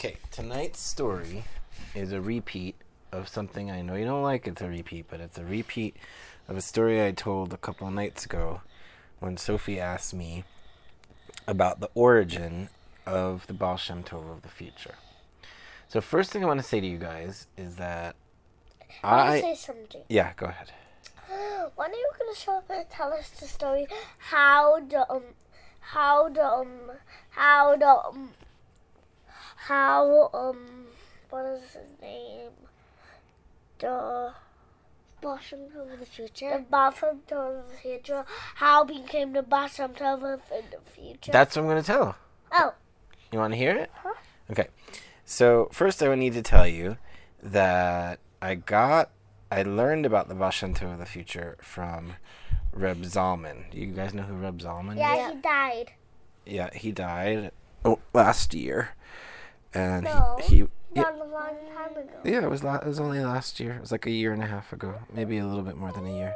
Okay, tonight's story is a repeat of something I know you don't like. It's a repeat, but it's a repeat of a story I told a couple of nights ago when Sophie asked me about the origin of the Baal Shem Tov of the future. So, first thing I want to say to you guys is that I I. say something. Yeah, go ahead. When are you gonna show, tell us the story how the um how the um how the um how um what is his name the Bottom of the future. the future. bottom of the future how became the bottom of the future. That's what I'm going to tell. oh You want to hear it? Huh? Okay. So first, I would need to tell you that I got, I learned about the Baal Shem of the future from Reb Zalman. Do you guys know who Reb Zalman yeah, is? he died. Yeah, he died oh, last year, and No. he, he yeah, a long time ago. yeah, it was la- it was only last year. It was like a year and a half ago, maybe a little bit more than a year.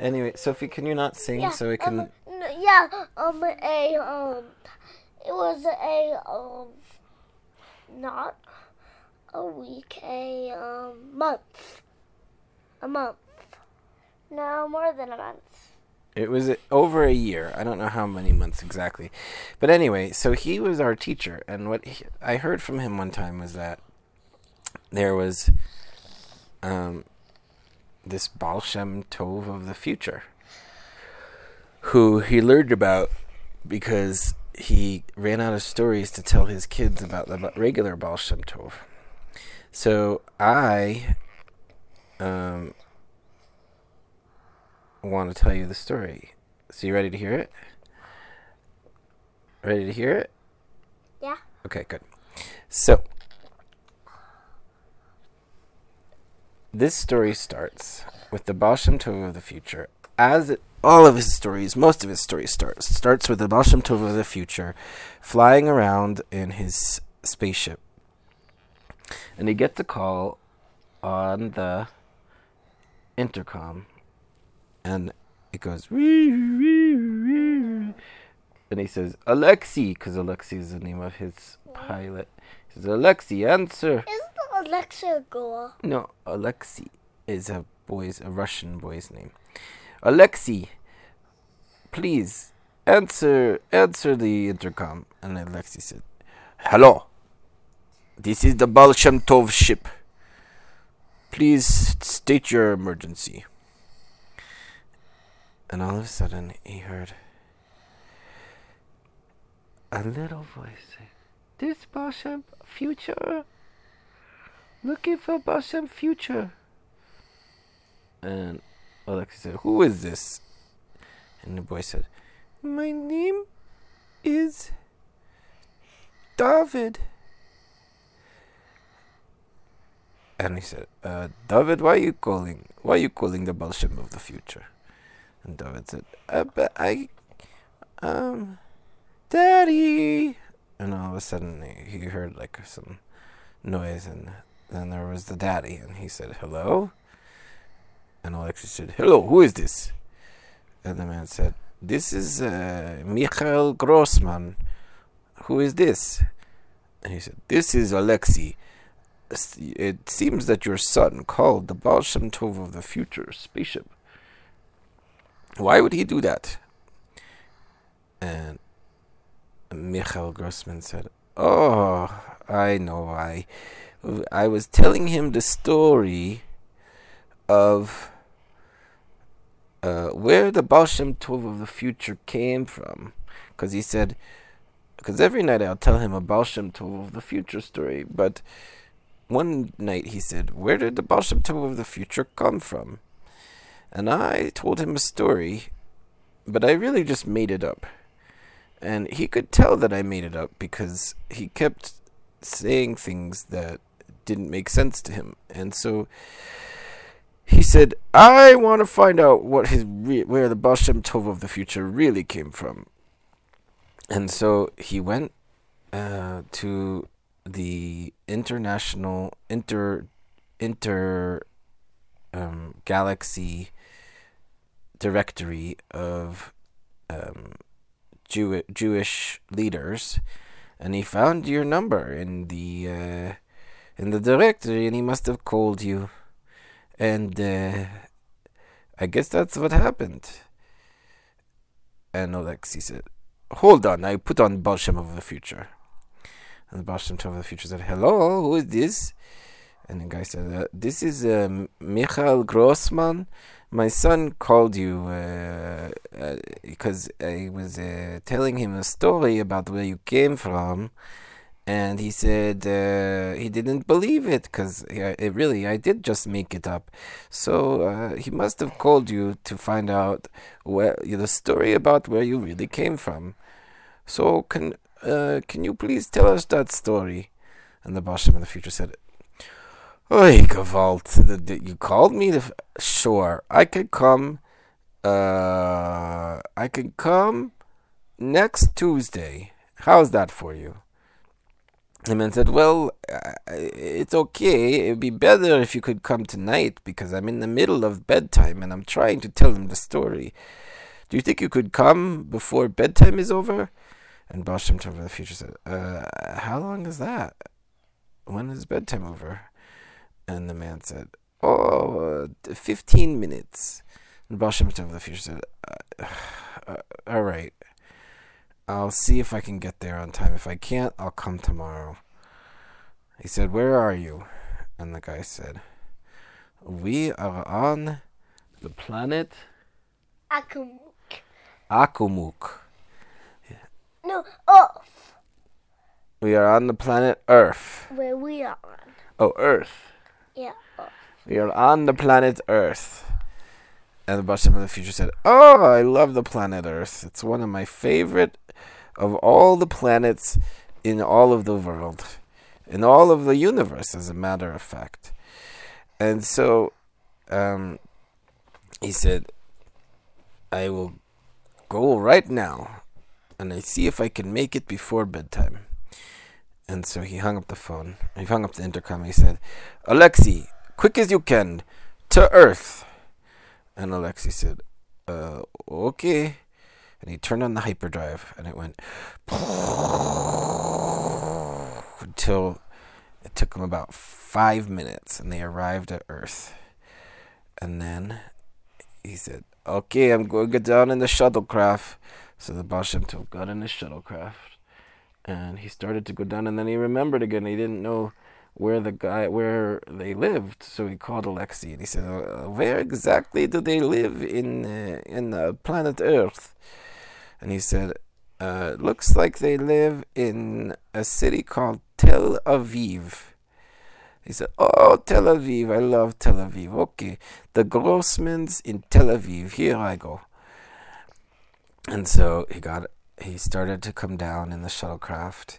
Anyway, Sophie, can you not sing Yeah, so we can? um, n- yeah, um, a um, it was a um, not a week, a um, month, a month. No, more than a month. It was over a year. I don't know how many months exactly. But anyway, so he was our teacher. And what he, I heard from him one time was that there was um, this Baal Shem Tov of the future who he learned about because he ran out of stories to tell his kids about the regular Baal Shem Tov. So I um, want to tell you the story. So you ready to hear it? Ready to hear it? Yeah. Okay, good. So this story starts with the Baal Shem Tov of the future. As it, all of his stories, most of his stories start starts with the Baal Shem Tov of the future, flying around in his spaceship, and he gets a call on the intercom and it goes and he says alexi because alexi is the name of his pilot. He says alexi answer. Is the Alexa a girl? no alexi is a boy's a russian boy's name. Alexi please answer answer the intercom. And alexi said hello this is the Baal Shem Tov ship. Please state your emergency and all of a sudden, he heard a little voice say, This Baal Shem future? Looking for Baal Shem future. And Alexi said, Who is this? And the boy said, My name is David. And he said, uh, David, why are you calling? Why are you calling the Baal of the future? And David said, uh, but I, um, Daddy. And all of a sudden he he heard like some noise, and then there was the daddy, and he said, hello. And Alexis said, hello, who is this? And the man said, this is uh, Michael Grossman. Who is this? And he said, this is Alexei. It seems that your son called the Baal Shem Tov of the future spaceship. Why would he do that? And Michael Grossman said, Oh, I know why. I was telling him the story of uh, where the Baal Shem Tov of the future came from. Because he said, because every night I'll tell him a Baal Shem Tov of the future story, but one night he said, Where did the Baal Shem Tov of the future come from? And I told him a story, but I really just made it up. And he could tell that I made it up because he kept saying things that didn't make sense to him. And so he said, I want to find out what his re- where the Baal Tov of the future really came from. And so he went uh, to the international inter inter um, galaxy directory of um, Jew- Jewish leaders, and he found your number in the uh, in the directory, and he must have called you, and uh, I guess that's what happened. And Alexei said, "Hold on, I put on Baal Shem of the future." And the Tov of the future said, "Hello, who is this?" And the guy said, uh, "This is uh, Michael Grossman. My son called you uh, uh, because I was uh, telling him a story about where you came from, and he said uh, he didn't believe it because it really I did just make it up. So uh, he must have called you to find out where the story about where you really came from. So can uh, can you please tell us that story?" And the Baal Shem in the future said, Oi, Gevalt, you called me to. Sure, I could come. Uh, I can come next Tuesday. How's that for you? The man said, Well, it's okay. It'd be better if you could come tonight because I'm in the middle of bedtime and I'm trying to tell him the story. Do you think you could come before bedtime is over? And Baal Shem Tov the future said, uh, How long is that? When is bedtime over? And the man said, Oh, uh, 15 minutes. And Baal Shem Tov the future said, uh, uh, All right. I'll see if I can get there on time. If I can't, I'll come tomorrow. He said, Where are you? And the guy said, We are on the planet Akumuk. Akumuk. No, Earth. We are on the planet Earth. Where we are. on. Oh, Earth. Yeah, We are on the planet Earth. And the Baal of the future said, Oh, I love the planet Earth. It's one of my favorite of all the planets in all of the world, in all of the universe, as a matter of fact. And so um, he said, I will go right now and I see if I can make it before bedtime. And so he hung up the phone. He hung up the intercom. He said, Alexei, quick as you can, to Earth. And Alexei said, uh, okay. And he turned on the hyperdrive and it went until it took him about five minutes and they arrived at Earth. And then he said, okay, I'm going to get down in the shuttlecraft. So the Baal Shem Tov got in the shuttlecraft and he started to go down and then he remembered again. He didn't know where the guy where they lived so he called alexei and he said uh, where exactly do they live in uh, in the planet earth? And he said uh, looks like they live in a city called tel aviv. He said oh tel aviv i love tel aviv. Okay the grossmans in tel aviv here i go. And so he got he started to come down in the shuttlecraft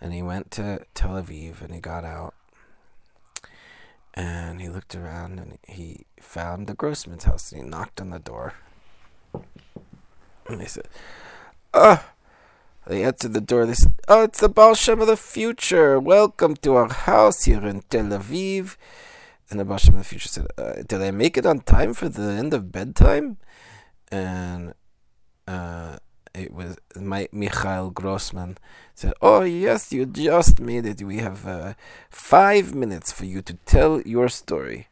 and he went to Tel Aviv and he got out and he looked around and he found the Grossman's house and he knocked on the door. And they said, Oh, they answered the door. They said, Oh, it's the Baal Shem of the future. Welcome to our house here in Tel Aviv. And the Baal Shem of the future said, uh, Did I make it on time for the end of bedtime? And uh, it was my Michael Grossman said, "Oh yes, you just made it. We have uh, five minutes for you to tell your story."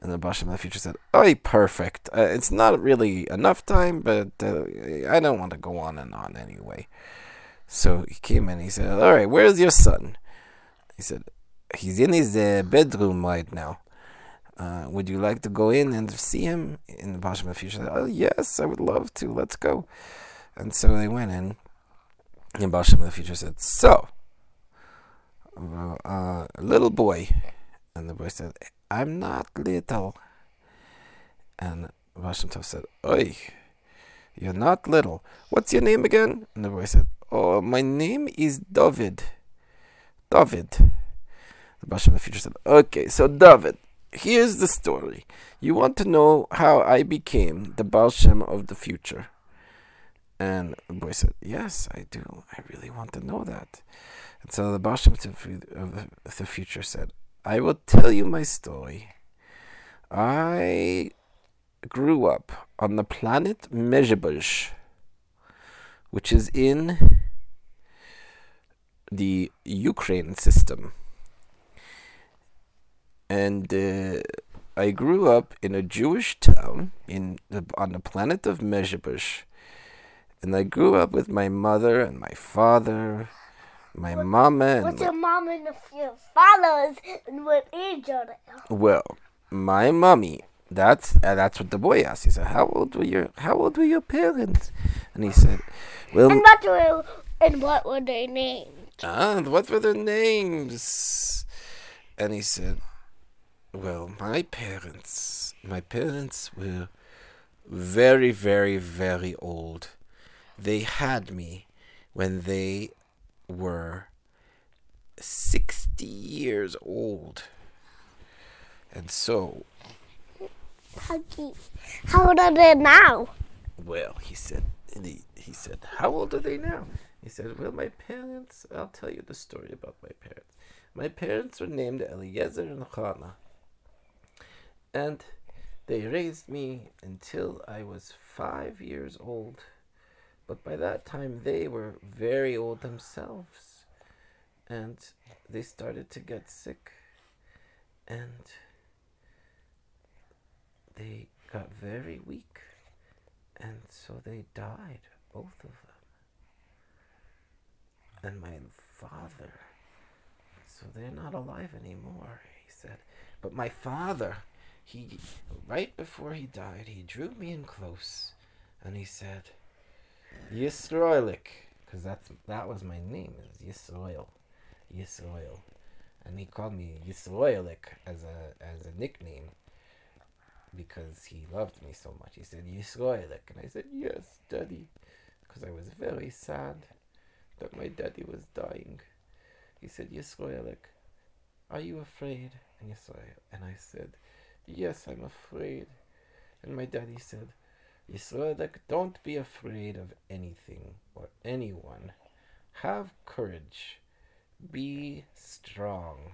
And the Baal Shem of the future said, "Oh, perfect. Uh, it's not really enough time, but uh, I don't want to go on and on anyway." So he came in. He said, "All right, where's your son?" He said, "He's in his uh, bedroom right now." Uh, would you like to go in and see him? In the the future said, "Oh yes, I would love to. Let's go." And so they went in, and Baal Shem of the future said, So, uh, little boy. And the boy said, I'm not little. And Baal Shem Tov said, Oi, you're not little. What's your name again? And the boy said, Oh, my name is David. David. The Baal Shem of the future said, Okay, so David, here's the story. You want to know how I became the Baal Shem of the future. And the boy said, Yes, I do. I really want to know that. And so the Baal Shem of the future said, I will tell you my story. I grew up on the planet Mezhebush, which is in the Ukraine system. And uh, I grew up in a Jewish town in the, on the planet of Mezhebush. And I grew up with my mother and my father, my mama and What's my- your mom and your father's and what age are they? Well, my mommy. That's uh, that's what the boy asked. He said, "How old were your How old were your parents?" And he said, "Well, And what were and what were they named? ah, what were their names?" And he said, "Well, my parents. My parents were very, very, very old. They had me when they were sixty years old, and so." How? How old are they now? Well, he said, he, he said, how old are they now? He said, well, my parents, I'll tell you the story about my parents. My parents were named Eliezer and Chana. And they raised me until I was five years old. But by that time, they were very old themselves. And they started to get sick. And they got very weak. And so they died, both of them. And my father, so they're not alive anymore, he said. But my father, he, right before he died, he drew me in close and he said, Yisroelik, because that's that was my name, is Yisroel, Yisroel, and he called me Yisroelik as a as a nickname because he loved me so much. He said, Yisroelik. And I said, Yes, Daddy. Because I was very sad that my daddy was dying. He said, Yisroelik, are you afraid? And, Yisrael, and I said, Yes, I'm afraid. And my daddy said, Yisroelik, don't be afraid of anything or anyone. Have courage. Be strong.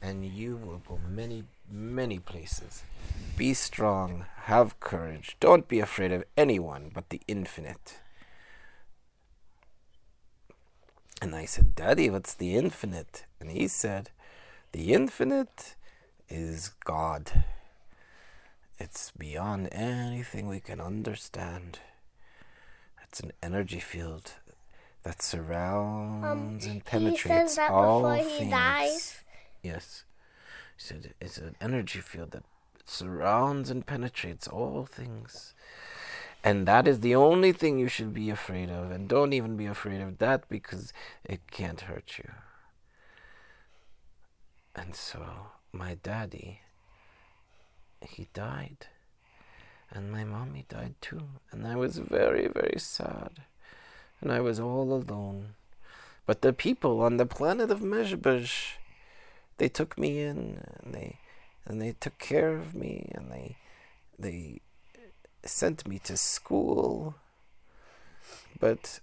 And you will go many, many places. Be strong, have courage, don't be afraid of anyone but the infinite. And I said, Daddy, what's the infinite? And he said, The infinite is God. It's beyond anything we can understand. It's an energy field that surrounds and Um, He penetrates all things. dies. Yes. He said it's an energy field that surrounds and penetrates all things. And that is the only thing you should be afraid of. And don't even be afraid of that because it can't hurt you. And so, my daddy, he died. And my mommy died too. And I was very, very sad. And I was all alone. But the people on the planet of Mezhebush, they took me in and they and they took care of me and they they sent me to school but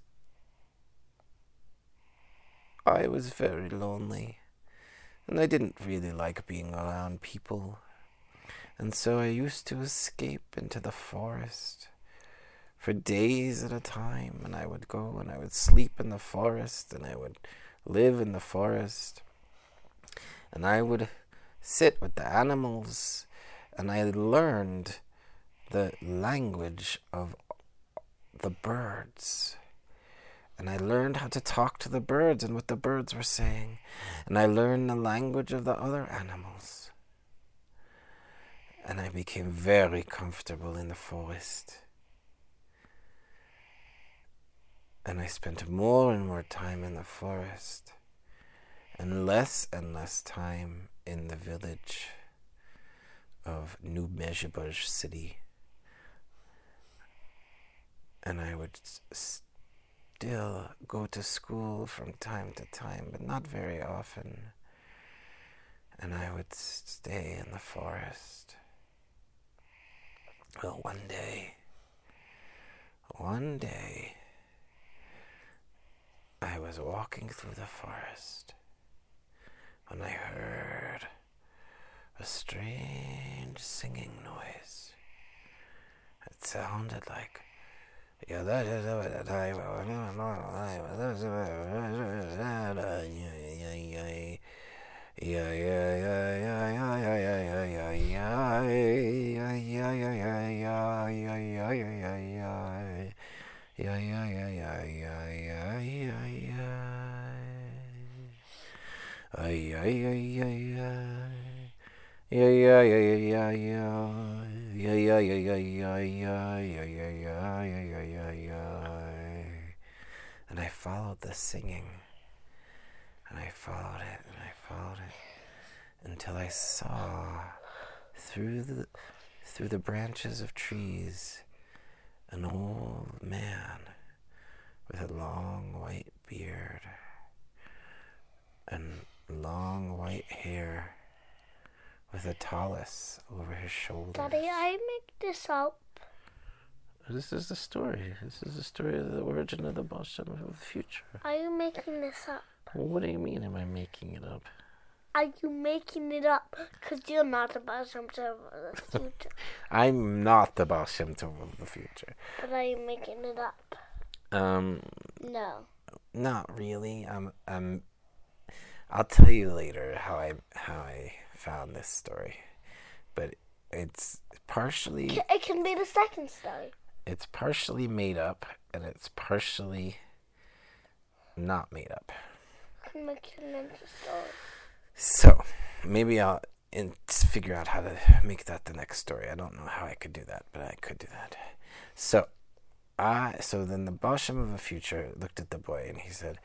I was very lonely and I didn't really like being around people and so I used to escape into the forest for days at a time and I would go and I would sleep in the forest and I would live in the forest and I would sit with the animals and I learned the language of the birds. And I learned how to talk to the birds and what the birds were saying. And I learned the language of the other animals. And I became very comfortable in the forest. And I spent more and more time in the forest and less and less time in the village of New Mezhebush city. And I would still go to school from time to time, but not very often. And I would stay in the forest. Well, one day, one day, I was walking through the forest when I heard a strange singing noise. It sounded like And I followed the singing. And I followed it, and I followed it until I saw through the through the branches of trees an old man with a long white beard and long white hair with a tallis over his shoulders. Daddy, I make this up. This is the story. This is the story of the origin of the Baal Shem of the future. Are you making this up? Well, what do you mean? Am I making it up? Are you making it up? Because you're not about something of the future. I'm not the Baal Shem Tov of the future. but are you making it up? Um, No. not really. Um, um, I'll tell you later how I how I found this story, but it's partially It can be the second story. it's partially made up and it's partially not made up. Can make into story. So maybe I'll figure out how to make that the next story. I don't know how I could do that, but I could do that. So I so then the Baal Shem of the future looked at the boy and he said,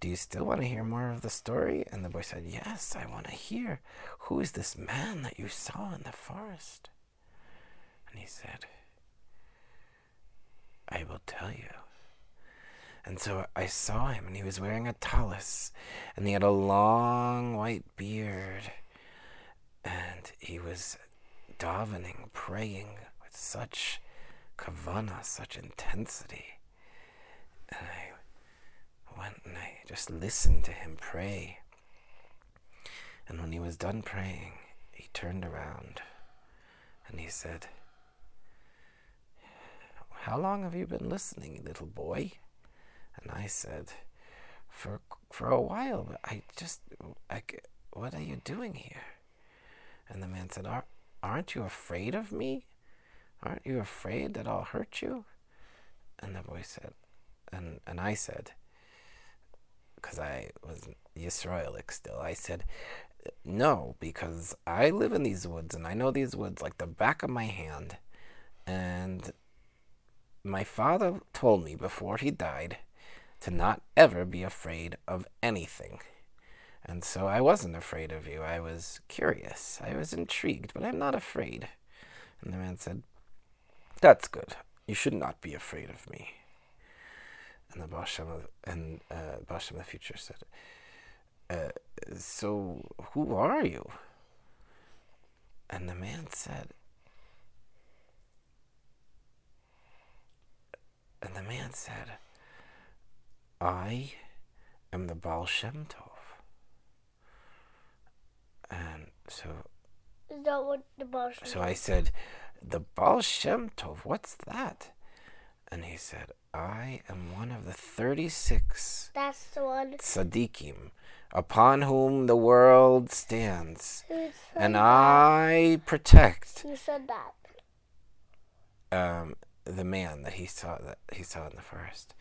"Do you still want to hear more of the story?" And the boy said, "Yes, I want to hear. Who is this man that you saw in the forest?" And he said, "I will tell you." And so I saw him, and he was wearing a tallis, and he had a long white beard, and he was davening, praying with such kavana, such intensity. And I went and I just listened to him pray. And when he was done praying, he turned around and he said, How long have you been listening, little boy? And I said, for for a while, but I just, I, what are you doing here? And the man said, Ar- aren't you afraid of me? Aren't you afraid that I'll hurt you? And the boy said, and, and I said, because I was Yisroelik still, I said, no, because I live in these woods and I know these woods like the back of my hand. And my father told me before he died to not ever be afraid of anything. And so I wasn't afraid of you. I was curious. I was intrigued, but I'm not afraid. And the man said, That's good. You should not be afraid of me. And the Baal Shem of, and uh, Baal Shem of the future said, uh, So who are you? And the man said, And the man said, I am the Baal Shem Tov. And so, Is that what the boss so I said, the Baal Shem Tov, what's that? And he said, I am one of the 36 That's the one. tzaddikim upon whom the world stands. And that? I protect Who said that? um, the man that he saw that he saw in the forest.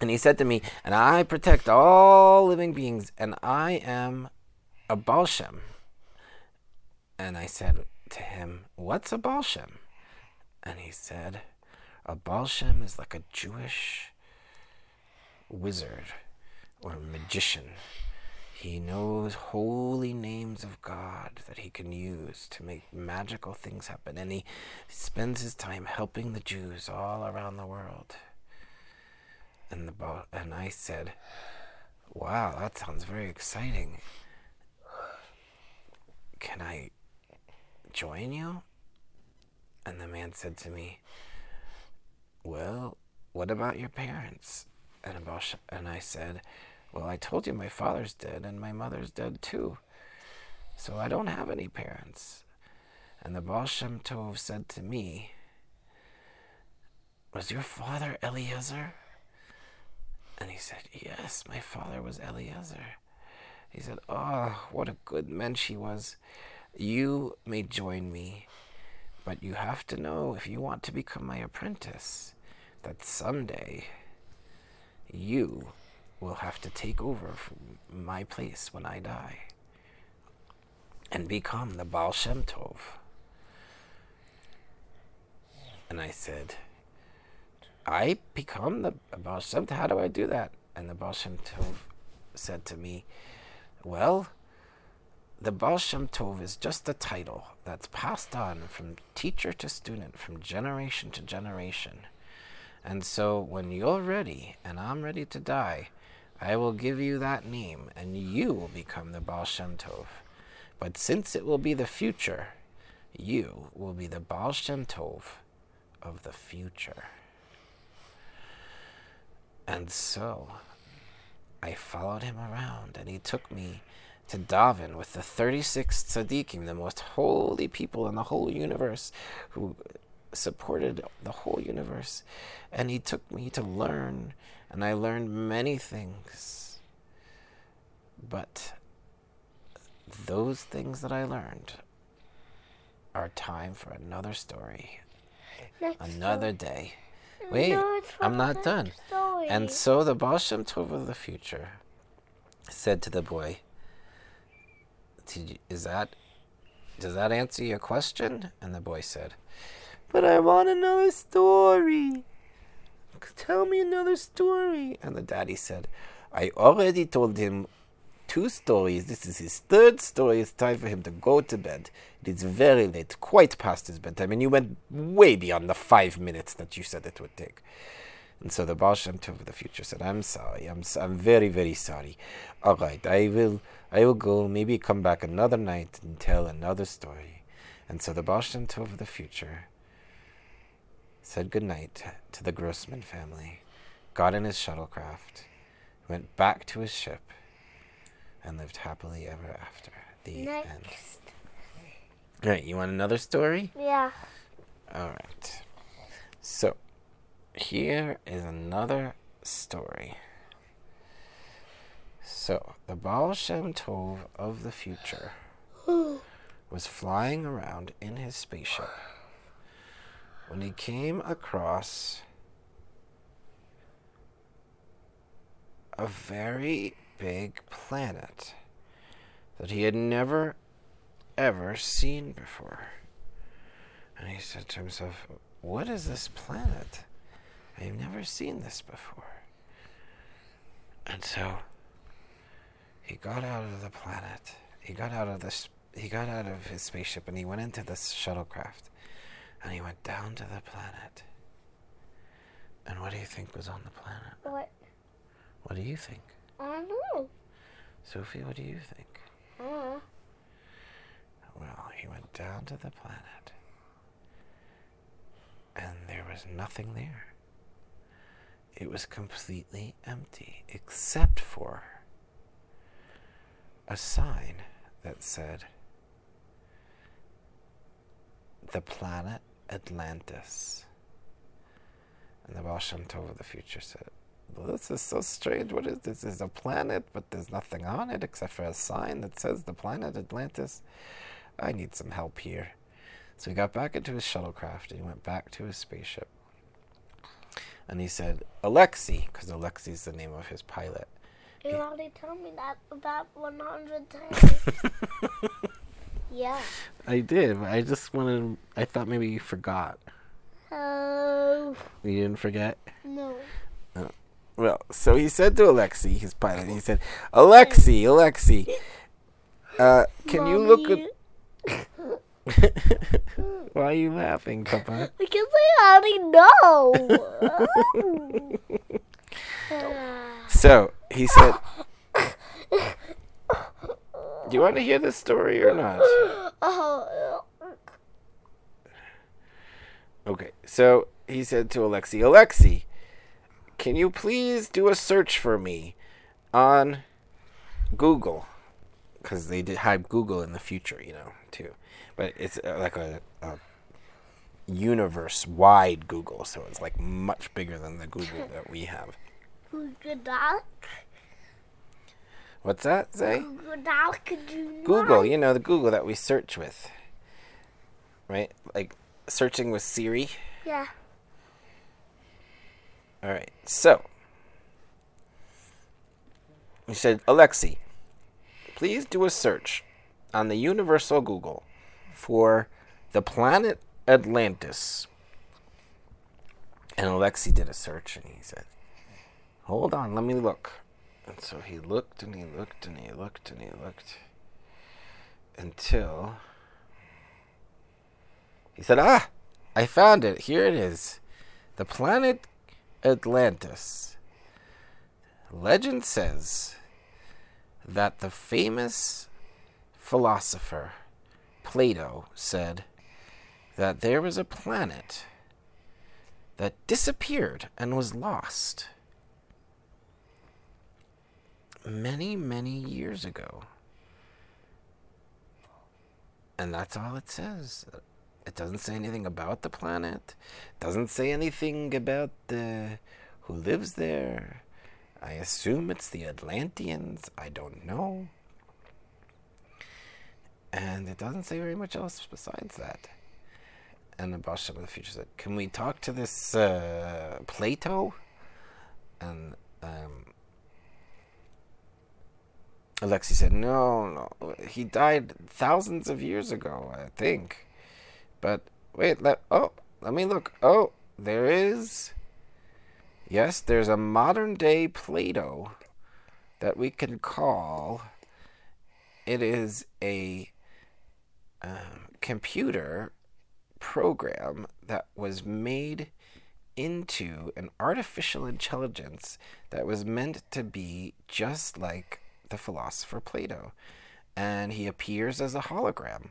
And he said to me, "And I protect all living beings, and I am a Baal Shem." And I said to him, "What's a Baal Shem?" And he said, "A Baal Shem is like a Jewish wizard or magician. He knows holy names of God that he can use to make magical things happen, and he spends his time helping the Jews all around the world." And the Baal, and I said, "Wow, that sounds very exciting. Can I join you?" And the man said to me, "Well, what about your parents?" And about and I said, "Well, I told you my father's dead and my mother's dead too, so I don't have any parents." And the Baal Shem Tov said to me, Was your father Eliezer? And he said, Yes, my father was Eliezer. He said, Oh, what a good mensch he was. You may join me, but you have to know if you want to become my apprentice that someday you will have to take over my place when I die and become the Baal Shem Tov. And I said, I become the Baal Shem Tov? How do I do that? And the Baal Shem Tov said to me, Well, the Baal Shem Tov is just a title that's passed on from teacher to student, from generation to generation. And so when you're ready and I'm ready to die, I will give you that name and you will become the Baal Shem Tov. But since it will be the future, you will be the Baal Shem Tov of the future. And so I followed him around and he took me to daven with the 36 tzaddikim, the most holy people in the whole universe, who supported the whole universe. And he took me to learn, and I learned many things. But those things that I learned are time for another story, Next another story. day. Wait, No, I'm not done. story. And so the Baal Shem Tov of the future said to the boy, "Is that does that answer your question?" And the boy said, "But I want another story. Tell me another story." And the daddy said, "I already told him two stories. This is his third story. It's time for him to go to bed. It is very late, quite past his bedtime, and you went way beyond the five minutes that you said it would take." And so the Baal Shem Tov of the future said, "I'm sorry. I'm I'm very very sorry. All right, I will I will go. Maybe come back another night and tell another story." And so the Tov of the future said good night to the Grossman family, got in his shuttlecraft, went back to his ship, and lived happily ever after. The end. Next. All right, you want another story? Yeah. All right. So, here is another story. So, the Baal Shem Tov of the future was flying around in his spaceship when he came across a very big planet that he had never ever seen before. And he said to himself, What is this planet? I've never seen this before. And so he got out of the planet. He got out of this he got out of his spaceship and he went into this shuttlecraft. And he went down to the planet. And what do you think was on the planet? What? What do you think? I don't know. Sophie, what do you think? Uh, Well, he went down to the planet, and there was nothing there. It was completely empty, except for a sign that said, The planet Atlantis. And the Baal Tov of the future said, this is so strange. What is this? This is a planet, but there's nothing on it except for a sign that says the planet Atlantis. I need some help here. So he got back into his shuttlecraft and he went back to his spaceship. And he said, Alexei, because Alexei's the name of his pilot. You already told me that about 100 times. yeah. I did, but I just wanted, I thought maybe you forgot. Oh, You didn't forget? no. Well, so he said to Alexei, his pilot, he said, Alexei, Alexei, uh, can you look at. Why are you laughing, Papa? Because I already know. So he said, Do you want to hear this story or not? Okay, so he said to Alexei, Alexei, can you please do a search for me on Google? Because they did have Google in the future, you know, too. But it's uh, like a, a universe wide Google, so it's like much bigger than the Google that we have. Google Doc. What's that say? Google Doc. Google, you know, the Google that we search with. Right? Like searching with Siri. Yeah. All right. So, he said, Alexi, please do a search on the Universal Google for the planet Atlantis. And Alexi did a search and he said, Hold on, let me look. And so he looked and he looked and he looked and he looked until he said, Ah, I found it. Here it is. The planet Atlantis. Legend says that the famous philosopher Plato said that there was a planet that disappeared and was lost many, many years ago. And that's all it says. It doesn't say anything about the planet. Doesn't say anything about the who lives there. I assume it's the Atlanteans. I don't know. And it doesn't say very much else besides that. And the Shem of the future said, "Can we talk to this uh, Plato?" And um, Alexi said, "No, no, he died thousands of years ago, I think." But wait, let oh, let me look. Oh, there is. Yes, there's a modern day Plato that we can call. It is a um, computer program that was made into an artificial intelligence that was meant to be just like the philosopher Plato. And he appears as a hologram.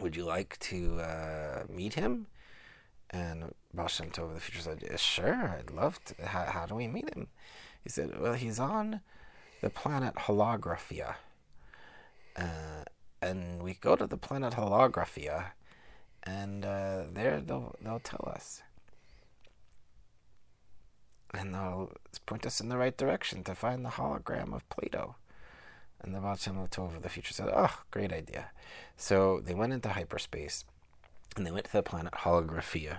Would you like to uh, meet him? And Baal of the future said, Sure, I'd love to. How, how do we meet him? He said, Well, he's on the planet Holographia. Uh, and we go to the planet Holographia, and uh, there they'll, they'll tell us. And they'll point us in the right direction to find the hologram of Plato. And the Baal Shem Tov of the future said, Oh, great idea. So they went into hyperspace and they went to the planet Holographia.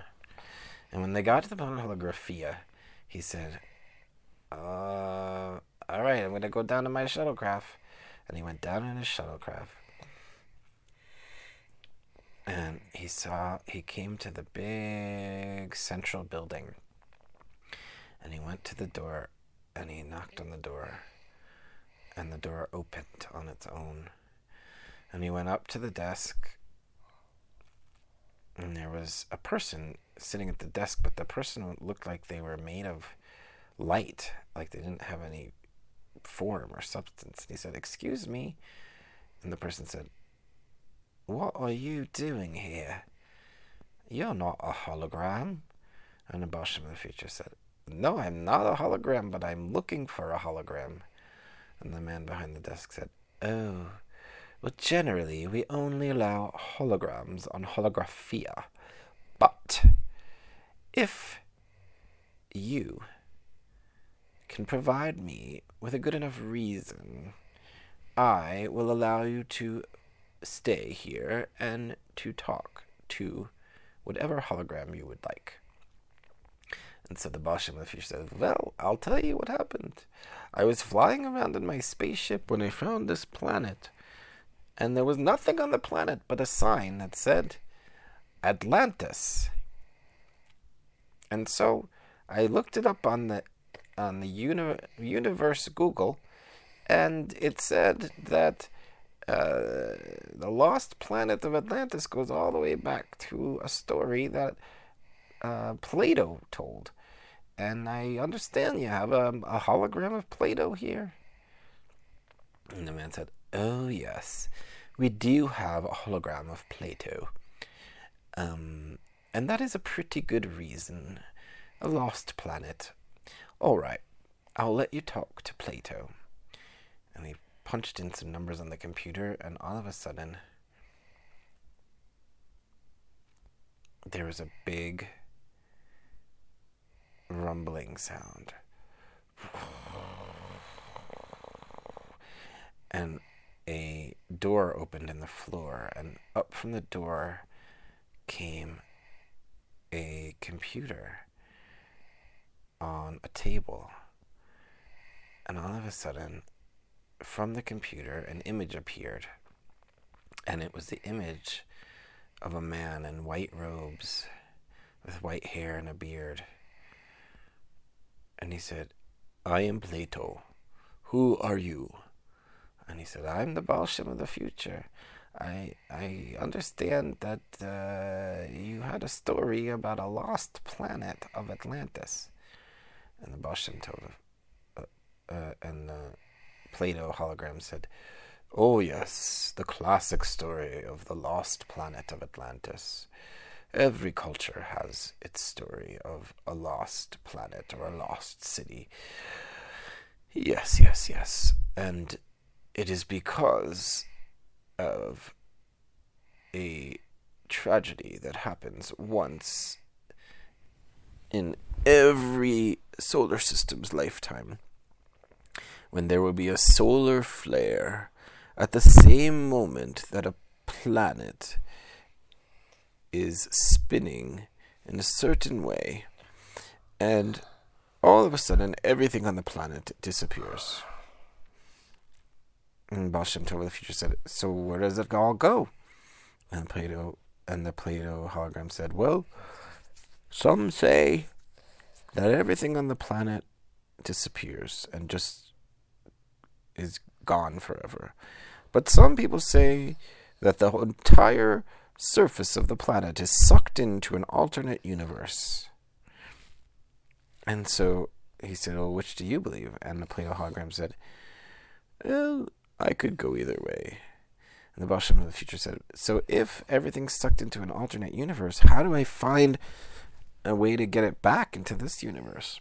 And when they got to the planet Holographia, he said, uh, all right, I'm going to go down to my shuttlecraft. And he went down in his shuttlecraft. And he saw, he came to the big central building. And he went to the door and he knocked on the door. And the door opened on its own. And he went up to the desk and there was a person sitting at the desk, but the person looked like they were made of light, like they didn't have any form or substance. And he said, Excuse me. And the person said, What are you doing here? You're not a hologram. And the Shem of the future said, No, I'm not a hologram, but I'm looking for a hologram. And the man behind the desk said, Oh, well, generally, we only allow holograms on holographia. But if you can provide me with a good enough reason, I will allow you to stay here and to talk to whatever hologram you would like. And so the Baal Shem of the future says, Well, I'll tell you what happened. I was flying around in my spaceship when I found this planet and there was nothing on the planet but a sign that said Atlantis. And so I looked it up on the on the uni- universe Google, and it said that uh, the lost planet of Atlantis goes all the way back to a story that uh, Plato told. And I understand you have a, a hologram of Plato here. And the man said, Oh, yes, we do have a hologram of Plato. Um, and that is a pretty good reason. A lost planet. All right, I'll let you talk to Plato. And he punched in some numbers on the computer, and all of a sudden, there was a big rumbling sound. And a door opened in the floor, and up from the door came a computer on a table. And all of a sudden, from the computer, an image appeared. And it was the image of a man in white robes with white hair and a beard. And he said, I am Plato. Who are you? And he said, I'm the Baal Shem of the future. I I understand that uh, you had a story about a lost planet of Atlantis. And the Baal Shem told him, uh, uh, and uh, Plato hologram said, Oh, yes, the classic story of the lost planet of Atlantis. Every culture has its story of a lost planet or a lost city. Yes, yes, yes. And it is because of a tragedy that happens once in every solar system's lifetime when there will be a solar flare at the same moment that a planet is spinning in a certain way, and all of a sudden everything on the planet disappears. And Baal Shem Tov the future said, So where does it all go? And Plato and the Plato hologram said, Well, some say that everything on the planet disappears and just is gone forever. But some people say that the entire surface of the planet is sucked into an alternate universe. And so he said, Well, which do you believe? And the Plato hologram said, Well, I could go either way. And the Baal Shem of the future said, So if everything's sucked into an alternate universe, how do I find a way to get it back into this universe?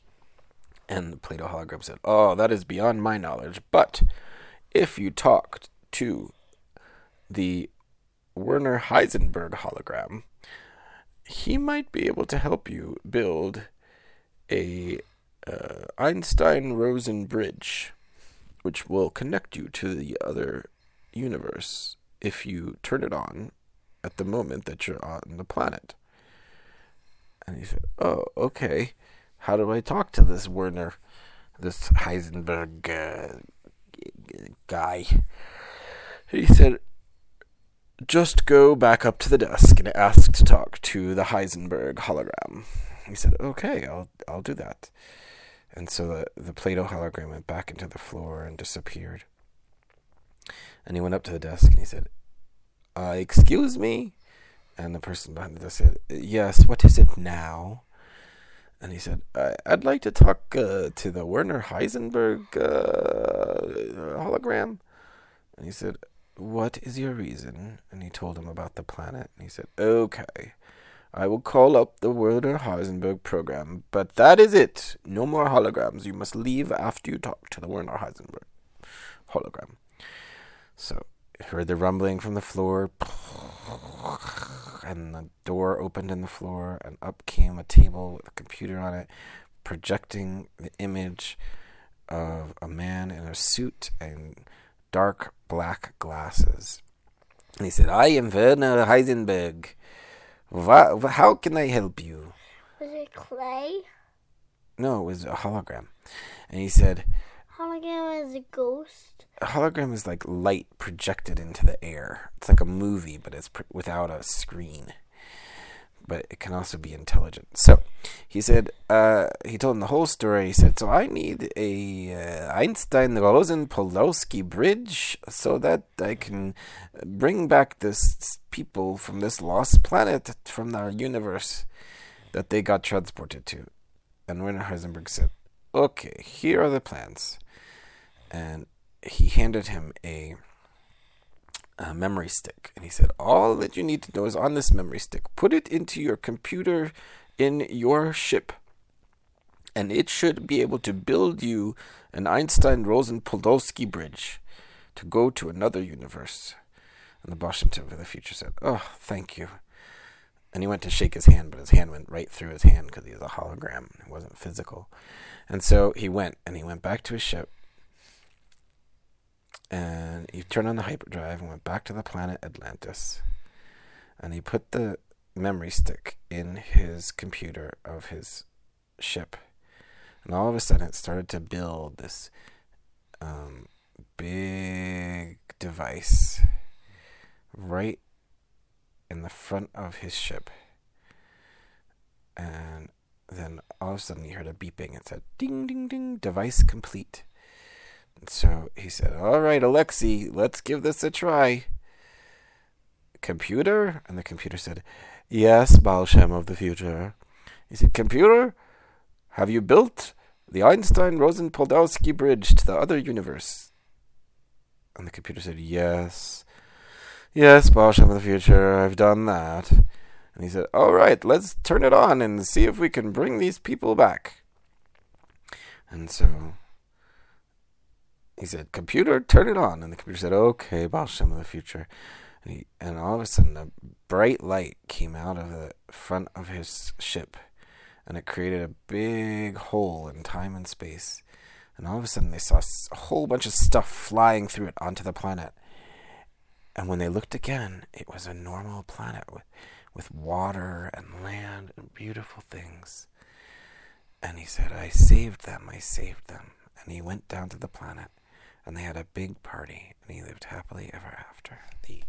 And the Plato hologram said, Oh, that is beyond my knowledge. But if you talked to the Werner Heisenberg hologram, he might be able to help you build a uh, Einstein Rosen bridge, which will connect you to the other universe if you turn it on at the moment that you're on the planet. And he said, Oh, okay. How do I talk to this Werner, this Heisenberg uh, guy? He said, just go back up to the desk and ask to talk to the Heisenberg hologram. He said, okay, I'll, I'll do that. And so the, the Plato hologram went back into the floor and disappeared. And he went up to the desk and he said, uh, excuse me? And the person behind the desk said, yes, what is it now? And he said, I'd like to talk uh, to the Werner Heisenberg uh, hologram. And he said, What is your reason? And he told him about the planet. And he said, Okay, I will call up the Werner Heisenberg program, but that is it. No more holograms. You must leave after you talk to the Werner Heisenberg hologram. So, heard the rumbling from the floor, and the door opened in the floor, and up came a table with a computer on it, projecting the image of a man in a suit and dark black glasses. And he said, I am Werner Heisenberg. how can I help you? Was it clay? No, it was a hologram. And he said, Hologram is a ghost. A hologram is like light projected into the air. It's like a movie, but it's pr- without a screen but it can also be intelligent. So he said, uh, he told him the whole story. He said, So I need a uh, Einstein Rosen Podolsky bridge so that I can bring back this people from this lost planet from our universe that they got transported to. And Werner Heisenberg said, Okay, here are the plans. And he handed him a a memory stick. And he said, All that you need to know is on this memory stick. Put it into your computer in your ship. And it should be able to build you an Einstein Rosen Podolsky bridge to go to another universe. And the Baal Shem of the future said, Oh, thank you. and he went to shake his hand, but his hand went right through his hand because he was a hologram. It wasn't physical. And so he went, and he went back to his ship, and he turned on the hyperdrive and went back to the planet Atlantis. And he put the memory stick in his computer of his ship. And all of a sudden, it started to build this um, big device right in the front of his ship. And then all of a sudden, he heard a beeping. It said, ding, ding, ding, device complete. So he said, All right, Alexei, let's give this a try. Computer? And the computer said, Yes, Baal of the future. He said, Computer, have you built the Einstein Rosen Podolsky Bridge to the other universe? And the computer said, Yes. Yes, Baal of the future, I've done that. And he said, All right, let's turn it on and see if we can bring these people back. And so he said, Computer, turn it on. And the computer said, Okay, Baal of the future. And, he, and all of a sudden, a bright light came out of the front of his ship. And it created a big hole in time and space. And all of a sudden, they saw a whole bunch of stuff flying through it onto the planet. And when they looked again, it was a normal planet with, with water and land and beautiful things. And he said, I saved them, I saved them. And he went down to the planet and they had a big party, and he lived happily ever after. The